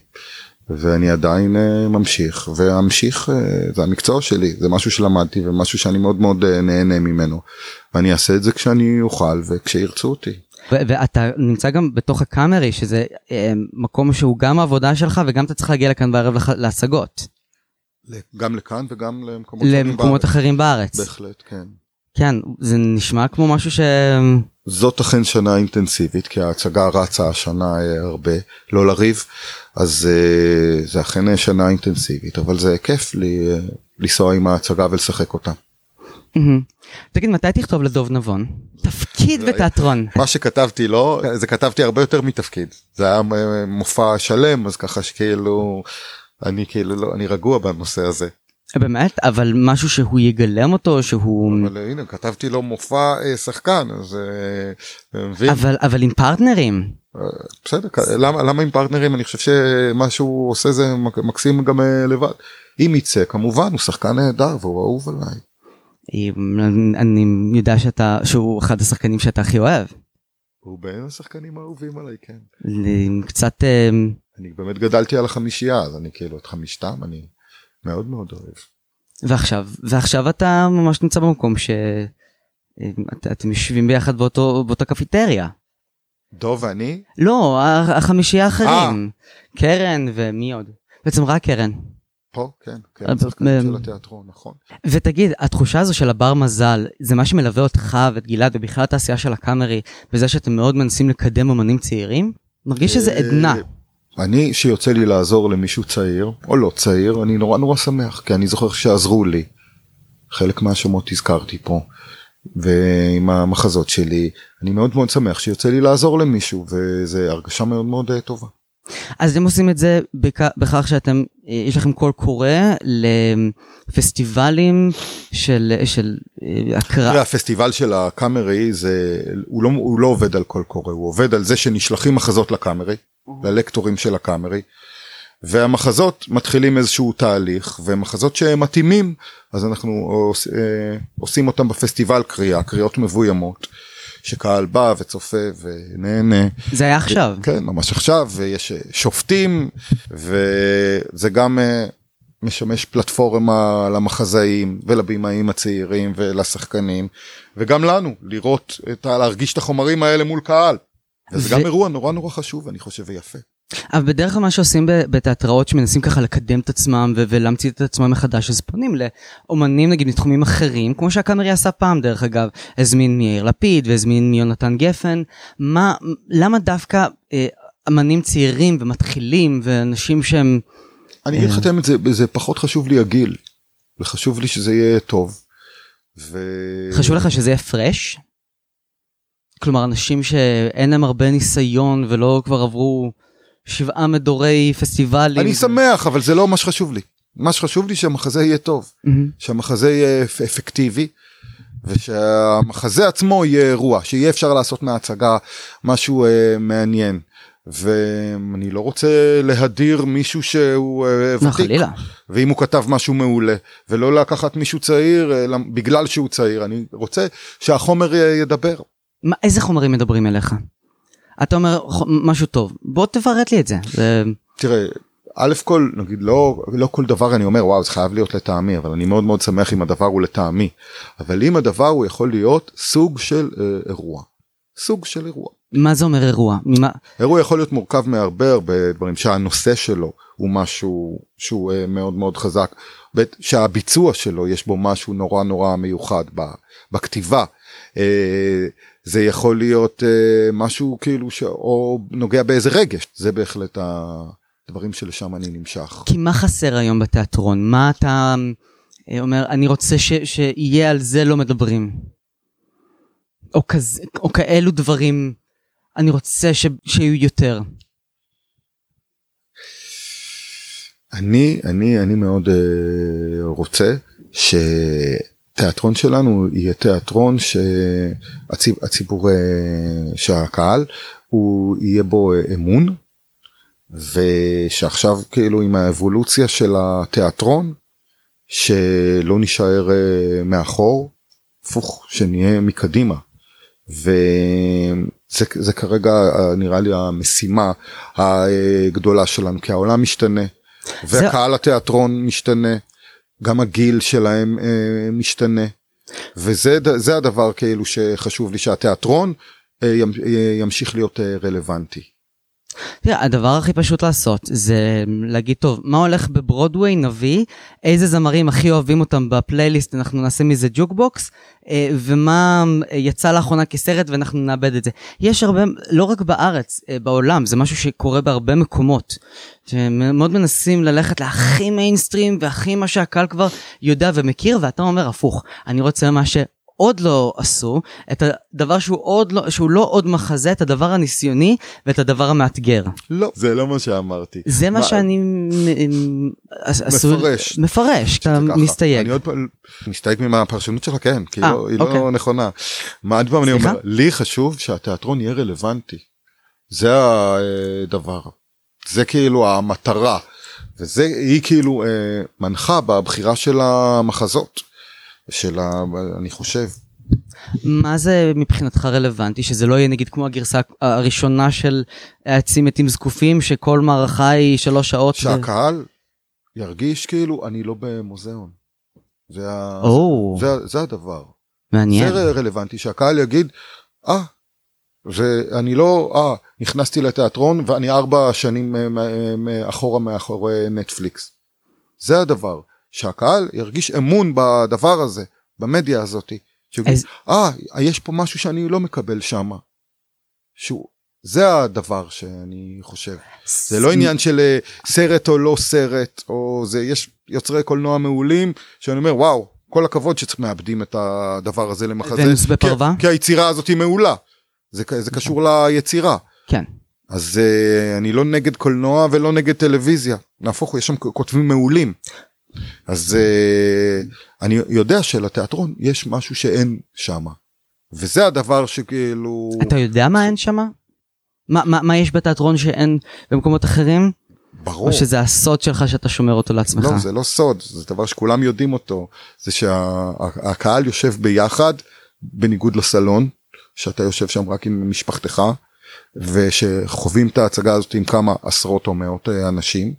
ואני עדיין אה, ממשיך ואמשיך אה, זה המקצוע שלי זה משהו שלמדתי ומשהו שאני מאוד מאוד נהנה ממנו. ואני אעשה את זה כשאני אוכל וכשירצו אותי. ו- ואתה נמצא גם בתוך הקאמרי, שזה מקום שהוא גם העבודה שלך, וגם אתה צריך להגיע לכאן בערב לח- להצגות. גם לכאן וגם למקומות למקומות בארץ. אחרים בארץ. בהחלט כן. כן, זה נשמע כמו משהו ש... זאת אכן שנה אינטנסיבית כי ההצגה רצה השנה אה, הרבה לא לריב אז אה, זה אכן אה, שנה אינטנסיבית אבל זה כיף לי לנסוע עם ההצגה ולשחק אותה. תגיד, מתי תכתוב לדוב נבון? תפקיד בתיאטרון. [laughs] מה שכתבתי לו זה כתבתי הרבה יותר מתפקיד זה היה מופע שלם אז ככה שכאילו אני כאילו לא אני רגוע בנושא הזה באמת? אבל משהו שהוא יגלם אותו, שהוא... אבל אה, הנה כתבתי לו מופע אה, שחקן אז אה, אה, אבל, אבל עם פרטנרים. בסדר כ- למה למה עם פרטנרים אני חושב שמה שהוא עושה זה מק- מקסים גם אה, לבד אם יצא כמובן הוא שחקן נהדר והוא אהוב עליי. אני- יודע שאתה, שהוא אחד השחקנים שאתה הכי אוהב. הוא בין השחקנים האהובים עליי כן. קצת... אה, אני באמת גדלתי על החמישייה אז אני כאילו את חמישתם אני מאוד מאוד אוהב. ועכשיו, ועכשיו אתה ממש נמצא במקום ש... אה, את- יושבים ביחד באותו, באותה קפיטריה. דוב ואני לא, החמישייה האחרים. קרן ומי עוד? בעצם רק קרן. פה כן, כן שחקנים של מ- התיאטרון נכון. ותגיד, התחושה הזו של הבר מזל, זה מה שמלווה אותך ואת גלעד ובכלל התעשייה של הקאמרי, בזה שאתם מאוד מנסים לקדם אמנים צעירים? מרגיש שזה אה, עדנה. אני שיוצא לי לעזור למישהו צעיר או לא צעיר אני נורא נורא שמח כי אני זוכר שעזרו לי. חלק מהשמות הזכרתי פה. ועם המחזות שלי אני מאוד מאוד שמח שיוצא לי לעזור למישהו וזה הרגשה מאוד מאוד אה, טובה. אז אתם עושים את זה בכ- בכך שאתם יש לכם קול קורא לפסטיבלים של, של אה, הקרא. תראה, הפסטיבל של הקאמרי זה, הוא לא, הוא לא עובד על קול קורא, הוא עובד על זה שנשלחים מחזות לקאמרי, ללקטורים של הקאמרי. והמחזות מתחילים איזשהו תהליך ומחזות שמתאימים אז אנחנו עוש, אה, עושים אותם בפסטיבל קריאה קריאות מבוימות שקהל בא וצופה ונהנה. זה היה עכשיו. כן ממש עכשיו ויש אה, שופטים וזה גם אה, משמש פלטפורמה למחזאים ולבימאים הצעירים ולשחקנים וגם לנו לראות את להרגיש את החומרים האלה מול קהל. וזה ו... גם אירוע נורא נורא חשוב אני חושב ויפה. אבל בדרך כלל מה שעושים בתיאטראות שמנסים ככה לקדם את עצמם ולהמציא את עצמם מחדש אז פונים לאומנים נגיד מתחומים אחרים כמו שהקאמרי עשה פעם דרך אגב הזמין מיאיר לפיד והזמין מיונתן גפן מה למה דווקא אה, אמנים צעירים ומתחילים ואנשים שהם. אני אגיד לך את האמת זה, זה פחות חשוב לי הגיל וחשוב לי שזה יהיה טוב. ו... חשוב לך שזה יהיה פרש? כלומר אנשים שאין להם הרבה ניסיון ולא כבר עברו. שבעה מדורי פסטיבלים. אני שמח, אבל זה לא מה שחשוב לי. מה שחשוב לי שהמחזה יהיה טוב, mm-hmm. שהמחזה יהיה אפקטיבי, ושהמחזה עצמו יהיה אירוע, שיהיה אפשר לעשות מההצגה משהו uh, מעניין. ואני לא רוצה להדיר מישהו שהוא uh, ותיק, חלילה. ואם הוא כתב משהו מעולה, ולא לקחת מישהו צעיר uh, בגלל שהוא צעיר, אני רוצה שהחומר ידבר. מה, איזה חומרים מדברים אליך? אתה אומר משהו טוב, בוא תפרט לי את זה. זה... תראה, א' כל נגיד לא לא כל דבר אני אומר וואו זה חייב להיות לטעמי אבל אני מאוד מאוד שמח אם הדבר הוא לטעמי אבל אם הדבר הוא יכול להיות סוג של אה, אירוע. סוג של אירוע. מה זה אומר אירוע? ממה? אירוע יכול להיות מורכב מהרבה הרבה דברים שהנושא שלו הוא משהו שהוא אה, מאוד מאוד חזק שהביצוע שלו יש בו משהו נורא נורא מיוחד בכתיבה. אה, זה יכול להיות אה, משהו כאילו ש... או נוגע באיזה רגש זה בהחלט הדברים שלשם אני נמשך. כי מה חסר היום בתיאטרון מה אתה אה, אומר אני רוצה ש... שיהיה על זה לא מדברים. או, כזה, או כאלו דברים אני רוצה ש... שיהיו יותר. אני אני אני מאוד uh, רוצה ש... התיאטרון שלנו יהיה תיאטרון שהציבור אה, שהקהל הוא יהיה בו אה, אמון ושעכשיו כאילו עם האבולוציה של התיאטרון שלא נשאר אה, מאחור הפוך שנהיה מקדימה וזה כרגע נראה לי המשימה הגדולה שלנו כי העולם משתנה והקהל התיאטרון משתנה. גם הגיל שלהם אה, משתנה וזה הדבר כאילו שחשוב לי שהתיאטרון אה, אה, ימשיך להיות אה, רלוונטי. תראה, הדבר הכי פשוט לעשות זה להגיד, טוב, מה הולך בברודוויי, נביא, איזה זמרים הכי אוהבים אותם בפלייליסט, אנחנו נעשה מזה ג'וקבוקס, אה, ומה יצא לאחרונה כסרט ואנחנו נעבד את זה. יש הרבה, לא רק בארץ, אה, בעולם, זה משהו שקורה בהרבה מקומות. שמאוד מנסים ללכת להכי מיינסטרים והכי מה שהקהל כבר יודע ומכיר, ואתה אומר הפוך, אני רוצה מה ש... עוד לא עשו, את הדבר שהוא עוד לא, שהוא לא עוד מחזה, את הדבר הניסיוני ואת הדבר המאתגר. לא, זה לא מה שאמרתי. זה מה, מה שאני מפרש. מפרש, אתה מסתייג. אני עוד פעם מסתייג מהפרשנות שלך, כן, כי 아, לא, היא לא אוקיי. לא נכונה. מה עוד פעם אני אומר, לי חשוב שהתיאטרון יהיה רלוונטי. זה הדבר. זה כאילו המטרה. וזה היא כאילו אה, מנחה בבחירה של המחזות. של ה... אני חושב. מה זה מבחינתך רלוונטי שזה לא יהיה נגיד כמו הגרסה הראשונה של הצימטים זקופים שכל מערכה היא שלוש שעות. שהקהל ו... ירגיש כאילו אני לא במוזיאון. זה, ה... oh. זה, זה הדבר. מעניין. זה רלוונטי שהקהל יגיד אה ואני לא אה נכנסתי לתיאטרון ואני ארבע שנים אחורה מאחורי נטפליקס. זה הדבר. שהקהל ירגיש אמון בדבר הזה, במדיה הזאתי. אז... אה, יש פה משהו שאני לא מקבל שם. שהוא, זה הדבר שאני חושב. זה לא עניין של אה, סרט או לא סרט, או זה, יש יוצרי קולנוע מעולים, שאני אומר, וואו, כל הכבוד שצריך מאבדים את הדבר הזה למחזה. ונוס בפרווה? כי, כי היצירה הזאת היא מעולה. זה, זה קשור ליצירה. כן. אז uh, אני לא נגד קולנוע ולא נגד טלוויזיה, נהפוך הוא, יש שם כותבים מעולים. אז uh, אני יודע שלתיאטרון יש משהו שאין שם. וזה הדבר שכאילו... אתה יודע מה אין שם? מה, מה, מה יש בתיאטרון שאין במקומות אחרים? ברור. או שזה הסוד שלך שאתה שומר אותו לעצמך? לא, זה לא סוד, זה דבר שכולם יודעים אותו. זה שהקהל שה, יושב ביחד, בניגוד לסלון, שאתה יושב שם רק עם משפחתך, ושחווים את ההצגה הזאת עם כמה עשרות או מאות אה, אנשים,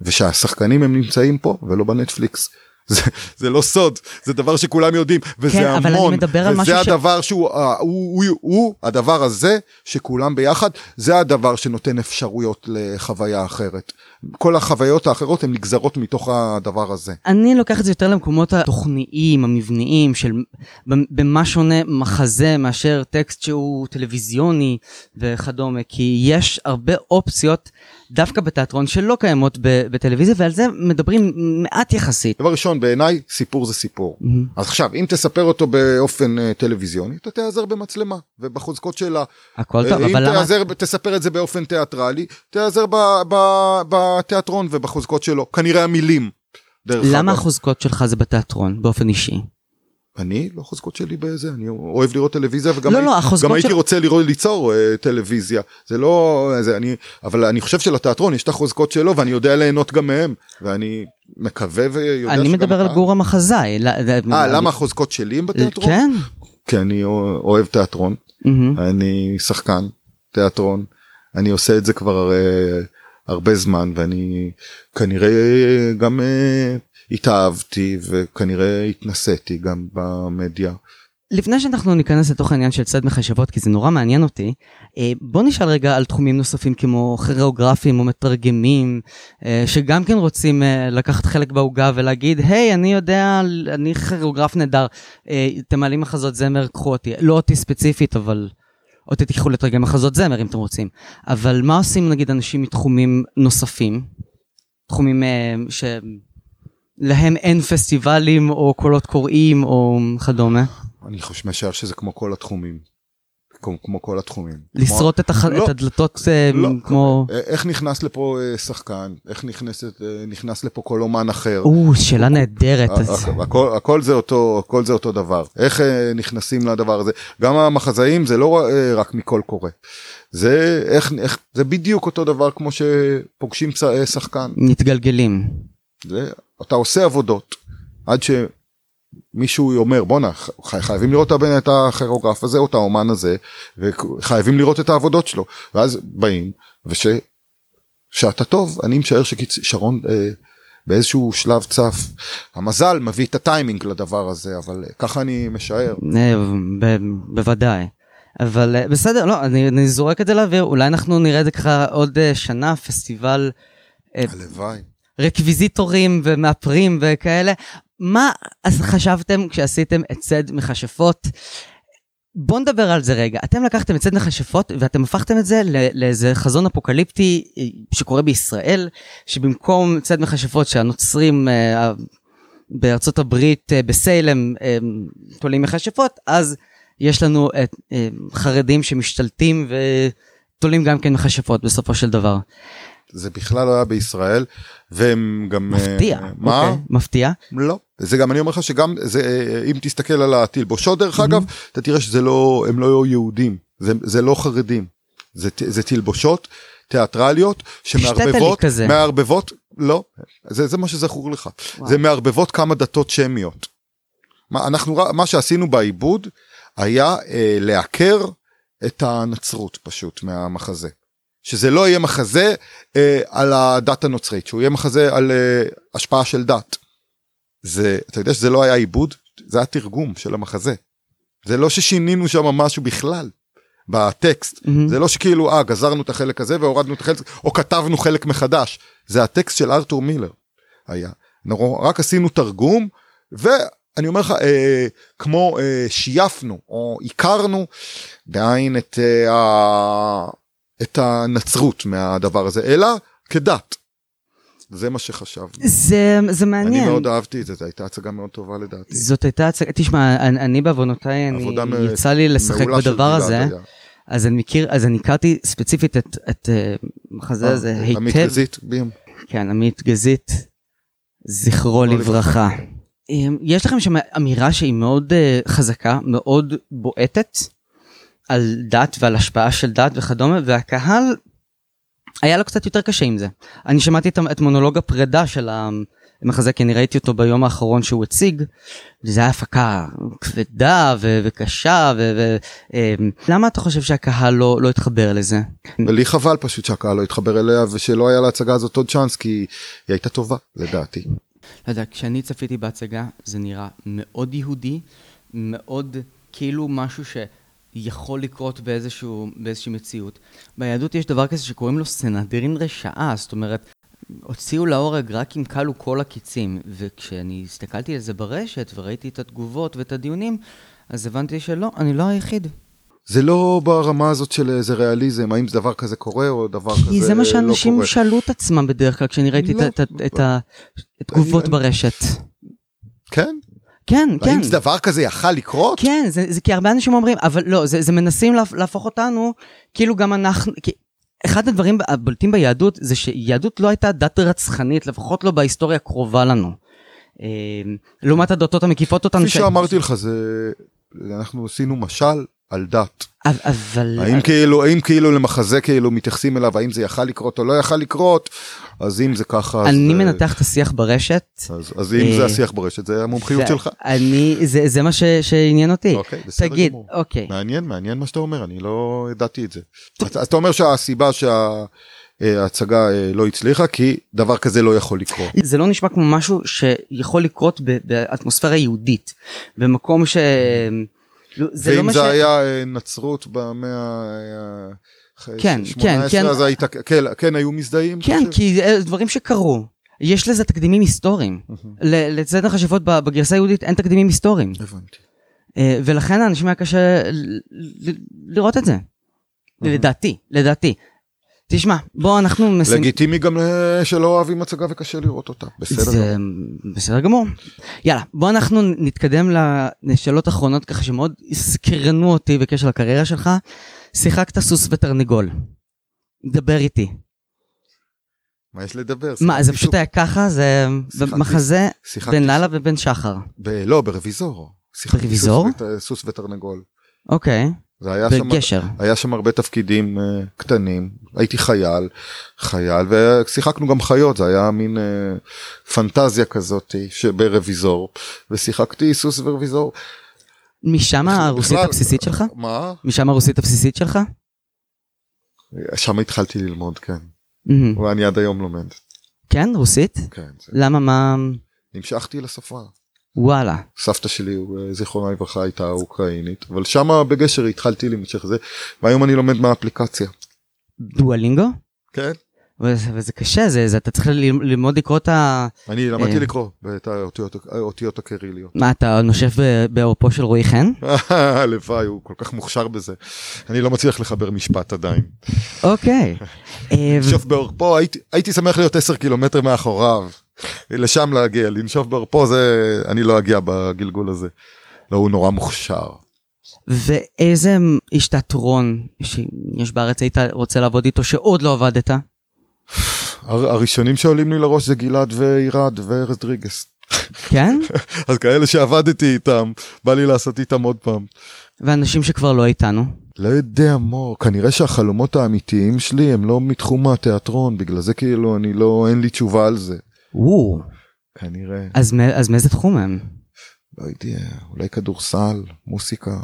ושהשחקנים הם נמצאים פה ולא בנטפליקס. זה, זה לא סוד, זה דבר שכולם יודעים, וזה כן, המון, וזה משהו ש- הדבר שהוא, הוא, הוא, הוא, הוא, הדבר הזה, שכולם ביחד, זה הדבר שנותן אפשרויות לחוויה אחרת. כל החוויות האחרות הן נגזרות מתוך הדבר הזה. אני לוקח את זה יותר למקומות התוכניים, המבניים, של במה שונה מחזה מאשר טקסט שהוא טלוויזיוני וכדומה, כי יש הרבה אופציות דווקא בתיאטרון שלא קיימות בטלוויזיה, ועל זה מדברים מעט יחסית. דבר ראשון, בעיניי, סיפור זה סיפור. אז עכשיו, אם תספר אותו באופן uh, טלוויזיוני, אתה תיעזר במצלמה, ובחוזקות שלה. הכל טוב, אה, אבל אם למה... תיעזר, תספר את זה באופן תיאטרלי, תיעזר בתיאטרון ובחוזקות שלו. כנראה המילים, למה. החוזקות שלך זה בתיאטרון, באופן אישי? אני, לא חוזקות שלי בזה, אני אוהב לראות טלוויזיה וגם לא, הי- לא, גם הייתי של- רוצה לראות, ליצור uh, טלוויזיה. זה לא, זה אני, אבל אני חושב שלתיאטרון יש את החוזקות שלו ואני יודע ליהנות גם מהם, ואני מקווה ויודע אני מדבר על גור המחזאי. אה, למה החוזקות שלי הם בתיאטרון? כן. כי אני אוהב תיאטרון. מהמם. אני שחקן תיאטרון אני עושה את זה כבר הרי הרבה זמן ואני כנראה גם אה, התאהבתי וכנראה התנסיתי גם במדיה. לפני שאנחנו ניכנס לתוך העניין של ציד מכשפות, כי זה נורא מעניין אותי, אה, בוא נשאל רגע על תחומים נוספים כמו כירוגרפים או מתרגמים, אה, שגם כן רוצים אה, לקחת חלק בעוגה ולהגיד, היי, אני יודע, אני כירוגרף נהדר, אתם מעלים מחזות זמר, קחו אותי. לא אותי ספציפית, אבל אותי תיקחו לתרגם מחזות זמר אם אתם רוצים. אבל מה עושים נגיד אנשים מתחומים נוספים? תחומים אה, שלהם אין פסטיבלים או קולות קוראים או כדומה? אני חושב משער שזה כמו כל התחומים. כמו, כמו כל התחומים. לשרוט את, הח... לא. את הדלתות אה, לא, כמו... כמו... איך נכנס לפה אה, שחקן איך נכנסת אה, נכנס לפה כל אומן אחר. או, שאלה נהדרת. הכל, הכל זה אותו הכל זה אותו דבר איך אה, נכנסים לדבר הזה גם המחזאים זה לא אה, רק מקול קורא זה איך, איך זה בדיוק אותו דבר כמו שפוגשים אה, שחקן מתגלגלים. זה אתה עושה עבודות עד שמישהו אומר בואנה חייבים לראות את הכירוגרף הזה או את האומן הזה וחייבים לראות את העבודות שלו ואז באים וש... שאתה טוב אני משער ששרון אה, באיזשהו שלב צף המזל מביא את הטיימינג לדבר הזה אבל אה, ככה אני משער אה, בוודאי. אבל אה, בסדר, לא, אני, אני זורק את זה לאוויר, אולי אנחנו נראה את זה ככה עוד אה, שנה, פסטיבל הלוואי. רקוויזיטורים ומאפרים וכאלה. מה אז חשבתם כשעשיתם את צד מכשפות? בואו נדבר על זה רגע. אתם לקחתם את צד מכשפות ואתם הפכתם את זה לאיזה חזון אפוקליפטי אה, שקורה בישראל, שבמקום צד מכשפות שהנוצרים אה, בארצות הברית, אה, בסיילם, אה, תולים מכשפות, אז יש לנו את אה, חרדים שמשתלטים ותולים גם כן מכשפות בסופו של דבר. זה בכלל לא היה בישראל והם גם מפתיע. אה, מה אוקיי, מפתיע. לא זה גם אני אומר לך שגם זה אה, אם תסתכל על התלבושות דרך אגב אתה תראה שזה לא הם לא יהודים זה, זה לא חרדים זה, זה תלבושות תיאטרליות שמערבבות. מערבבות לא זה, זה מה שזכור לך וואו. זה מערבבות כמה דתות שמיות. מה אנחנו מה שעשינו בעיבוד היה אה, לעקר את הנצרות פשוט מהמחזה. שזה לא יהיה מחזה אה, על הדת הנוצרית שהוא יהיה מחזה על אה, השפעה של דת. זה אתה יודע שזה לא היה עיבוד זה היה תרגום של המחזה. זה לא ששינינו שם משהו בכלל בטקסט מהמם. זה לא שכאילו אה גזרנו את החלק הזה והורדנו את החלק או כתבנו חלק מחדש זה הטקסט של ארתור מילר היה אנחנו רק עשינו תרגום ואני אומר לך אה, כמו אה, שייפנו או עיקרנו בעין את, אה, את הנצרות מהדבר הזה אלא כדת. זה מה שחשבנו. זה, זה אני מעניין. מאוד אהבתי את זה, זו הייתה הצגה מאוד טובה לדעתי. זאת הייתה הצגה, תשמע, אני, אני בעוונותיי, אני, מ- יצא לי לשחק בדבר הזה, היה. אז אני מכיר, אז אני הכרתי ספציפית את, את אה, מחזה הזה היטב. עמית גזית, בים. כן, עמית גזית, זכרו לברכה. אמ, יש לכם שם אמירה שהיא מאוד אה, חזקה, מאוד בועטת, על דת ועל השפעה של דת וכדומה, והקהל, היה לו קצת יותר קשה עם זה. אני שמעתי את, את מונולוג הפרידה של המחזה, כי אני ראיתי אותו ביום האחרון שהוא הציג, וזו הייתה הפקה כבדה ו- וקשה, ולמה ו- אמ, אתה חושב שהקהל לא, לא התחבר לזה? ולי חבל פשוט שהקהל לא התחבר אליה, ושלא היה להצגה הזאת עוד צ'אנס, כי היא הייתה טובה, לדעתי. לא יודע, כשאני צפיתי בהצגה, זה נראה מאוד יהודי, מאוד כאילו משהו שיכול לקרות באיזשהו, באיזושהי מציאות. ביהדות יש דבר כזה שקוראים לו סנהדרין רשעה, זאת אומרת, הוציאו להורג רק אם כלו כל הקיצים, וכשאני הסתכלתי על זה ברשת וראיתי את התגובות ואת הדיונים, אז הבנתי שלא, אני לא היחיד. זה לא ברמה הזאת של איזה ריאליזם, האם דבר כזה קורה או דבר כזה לא קורה. כי זה מה שאנשים לא שאלו את עצמם בדרך כלל כשאני ראיתי לא, את, את, את התגובות אני, ברשת. כן? כן, כן. האם זה דבר כזה יכל לקרות? כן, זה, זה כי הרבה אנשים אומרים, אבל לא, זה, זה מנסים להפוך אותנו, כאילו גם אנחנו, כי אחד הדברים הבולטים ביהדות זה שיהדות לא הייתה דת רצחנית, לפחות לא בהיסטוריה הקרובה לנו. אה, לעומת הדתות המקיפות אותנו. כפי שאמרתי לך, זה, אנחנו עשינו משל על דת. אבל... האם כאילו, האם כאילו למחזה כאילו מתייחסים אליו, האם זה יכל לקרות או לא יכל לקרות, אז אם זה ככה... אני אז, מנתח את השיח ברשת. אז, אז אם זה אה, השיח ברשת, זה המומחיות שלך. אני, זה, זה מה ש, שעניין אותי. אוקיי, בסדר תגיד, גמור. אוקיי. מעניין, מעניין מה שאתה אומר, אני לא ידעתי את זה. אז, אז אתה אומר שהסיבה שה... ההצגה אה, לא הצליחה כי דבר כזה לא יכול לקרות. זה לא נשמע כמו משהו שיכול לקרות באטמוספירה יהודית במקום ש... לא, זה לא ואם לא זה ש... היה אה, נצרות במאה. כן, כן, כן. אז היית, כן, כן, היו מזדהים? כן, כי דברים שקרו. יש לזה תקדימים היסטוריים. לצד החשיבות בגרסה היהודית אין תקדימים היסטוריים. הבנתי. אה, ולכן לאנשים היה קשה לראות את זה. לדעתי, לדעתי. תשמע, בוא אנחנו מסיים... לגיטימי גם שלא אוהבים הצגה וקשה לראות אותה, בסדר זה... גמור. בסדר גמור. יאללה, בוא אנחנו נתקדם לשאלות אחרונות ככה שמאוד סקרנו אותי בקשר לקריירה שלך. שיחקת סוס ותרנגול. דבר איתי. מה יש לדבר? מה, זה פשוט היה ככה? זה מחזה בין לאללה ובין שחר. לא, ברוויזור. ברוויזור? סוס ותרנגול. אוקיי. זה היה בגשר. שם, היה שם הרבה תפקידים uh, קטנים, הייתי חייל, חייל, ושיחקנו גם חיות, זה היה מין uh, פנטזיה כזאת שברוויזור, ושיחקתי סוס ורוויזור. משם הרוסית הבסיסית שלך? מה? משם הרוסית הבסיסית שלך? שם התחלתי ללמוד, כן. ואני עד היום לומד. כן? רוסית? כן. למה? מה? נמשכתי לשפה. וואלה. סבתא שלי, זיכרונה לברכה, הייתה אוקראינית, אבל שמה בגשר התחלתי להמשך זה, והיום אני לומד מהאפליקציה. דואלינגו? כן. וזה, וזה קשה, זה, זה, אתה צריך ללמוד לקרוא את ה... אני למדתי אה... לקרוא את האותיות, הקריליות. מה, אתה נושף בעורפו של רועי חן? [laughs] הלוואי, הוא כל כך מוכשר בזה. אני לא מצליח לחבר משפט עדיין. אוקיי. [laughs] נשוף בעורפו, הייתי, הייתי שמח להיות 10 קילומטר מאחוריו. לשם להגיע, לנשוף בעורפו זה, אני לא אגיע בגלגול הזה. לא, הוא נורא מוכשר. ואיזה איש תיאטרון שיש בארץ היית רוצה לעבוד איתו שעוד לא עבדת? הראשונים שעולים לי לראש זה גלעד וירד וארז דריגס. כן? [laughs] אז כאלה שעבדתי איתם, בא לי לעשות איתם עוד פעם. ואנשים שכבר לא איתנו? לא יודע מור, כנראה שהחלומות האמיתיים שלי הם לא מתחום התיאטרון, בגלל זה כאילו אני לא, אין לי תשובה על זה. וואו. כנראה. אז, אז מאיזה תחום הם? לא יודע, אולי כדורסל, מוסיקה.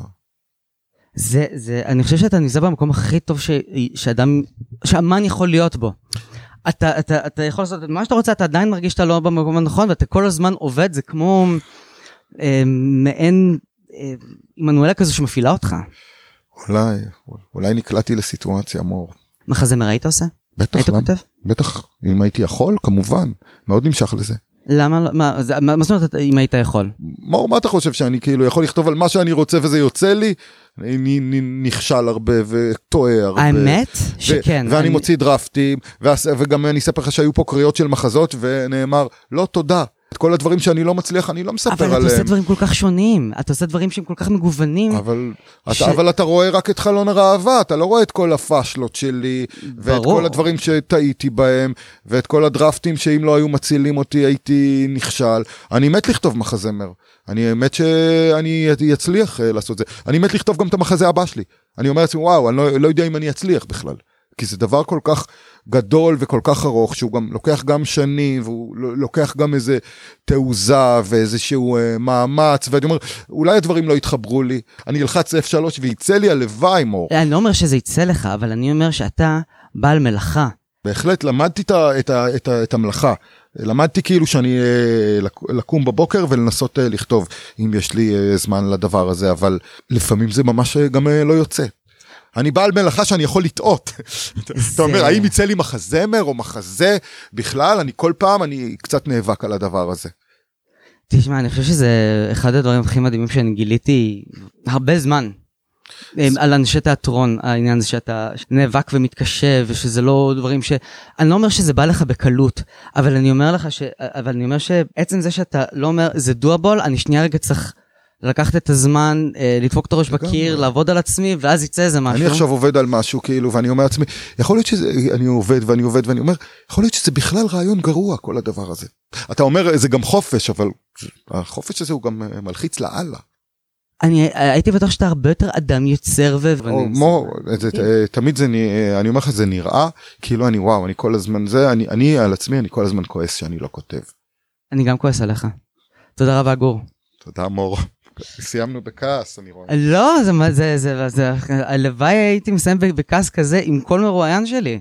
זה, זה, אני חושב שאתה נמצא במקום הכי טוב ש, שאדם, שאמן יכול להיות בו. אתה, אתה, אתה יכול לעשות את מה שאתה רוצה, אתה עדיין מרגיש שאתה לא במקום הנכון, ואתה כל הזמן עובד, זה כמו אה, מעין אה, עמנואלה כזו שמפעילה אותך. אולי, אולי נקלעתי לסיטואציה, מור. מחזמר היית עושה? בטח, היית? כותב? בטח, אם הייתי יכול, כמובן, מאוד נמשך לזה. למה, לא? מה, מה, מה זאת אומרת אם היית יכול? מור, מה אתה חושב שאני כאילו יכול לכתוב על מה שאני רוצה וזה יוצא לי? אני נכשל הרבה וטועה הרבה. האמת שכן. ואני מוציא דרפטים, וגם אני אספר לך שהיו פה קריאות של מחזות ונאמר, לא תודה, את כל הדברים שאני לא מצליח, אני לא מספר עליהם. אבל אתה עושה דברים כל כך שונים, אתה עושה דברים שהם כל כך מגוונים. אבל, ש... אתה, אבל אתה רואה רק את חלון הראווה, אתה לא רואה את כל הפאשלות שלי, ברור. ואת כל הדברים שטעיתי בהם, ואת כל הדרפטים שאם לא היו מצילים אותי הייתי נכשל. אני מת לכתוב מחזמר. אני מת שאני אצליח אה, לעשות זה. אני מת לכתוב גם את המחזה הבא שלי. אני אומר לעצמי, וואו, אני לא, לא יודע אם אני אצליח בכלל. כי זה דבר כל כך גדול וכל כך ארוך, שהוא גם לוקח גם שנים, והוא לוקח גם איזה תעוזה ואיזשהו אה, מאמץ, ואני אומר, אולי הדברים לא יתחברו לי, אני אלחץ F3 וייצא לי הלוואי מור. אני לא אומר שזה יצא לך, אבל אני אומר שאתה בעל מלאכה. בהחלט למדתי את, את, את, את המלאכה. למדתי כאילו שאני אה, לקום בבוקר ולנסות אה, לכתוב אם יש לי אה, זמן לדבר הזה אבל לפעמים זה ממש גם לא יוצא. אני בעל מלאכה שאני יכול לטעות. [laughs] אתה אומר האם יצא לי מחזמר או מחזה בכלל אני כל פעם אני קצת נאבק על הדבר הזה. תשמע אני חושב שזה אחד הדברים הכי מדהימים שאני גיליתי הרבה זמן על אנשי תיאטרון העניין הזה שאתה נאבק ומתקשה ושזה לא דברים ש... אני לא אומר שזה בא לך בקלות אבל אני אומר לך ש... אבל אני אומר שעצם זה שאתה לא אומר זה דואבול אני שנייה רגע צריך לקחת את הזמן אה, לדפוק את הראש בקיר לעבוד על עצמי ואז יצא איזה משהו. אני עכשיו עובד על משהו כאילו ואני אומר לעצמי יכול להיות שזה אני עובד ואני עובד ואני אומר יכול להיות שזה בכלל רעיון גרוע כל הדבר הזה. אתה אומר זה גם חופש אבל החופש הזה הוא גם אה, מלחיץ לאללה. אני הייתי בטוח שאתה הרבה יותר אדם יוצר ו... מו, תמיד זה, אני אומר לך זה נראה כאילו אני וואו אני כל הזמן זה אני אני על עצמי אני כל הזמן כועס שאני לא כותב. אני גם כועס עליך. תודה רבה גור. תודה מור. סיימנו בכעס אני רואה. לא זה מה זה זה הלוואי הייתי מסיים בכעס כזה עם כל מרואיין שלי.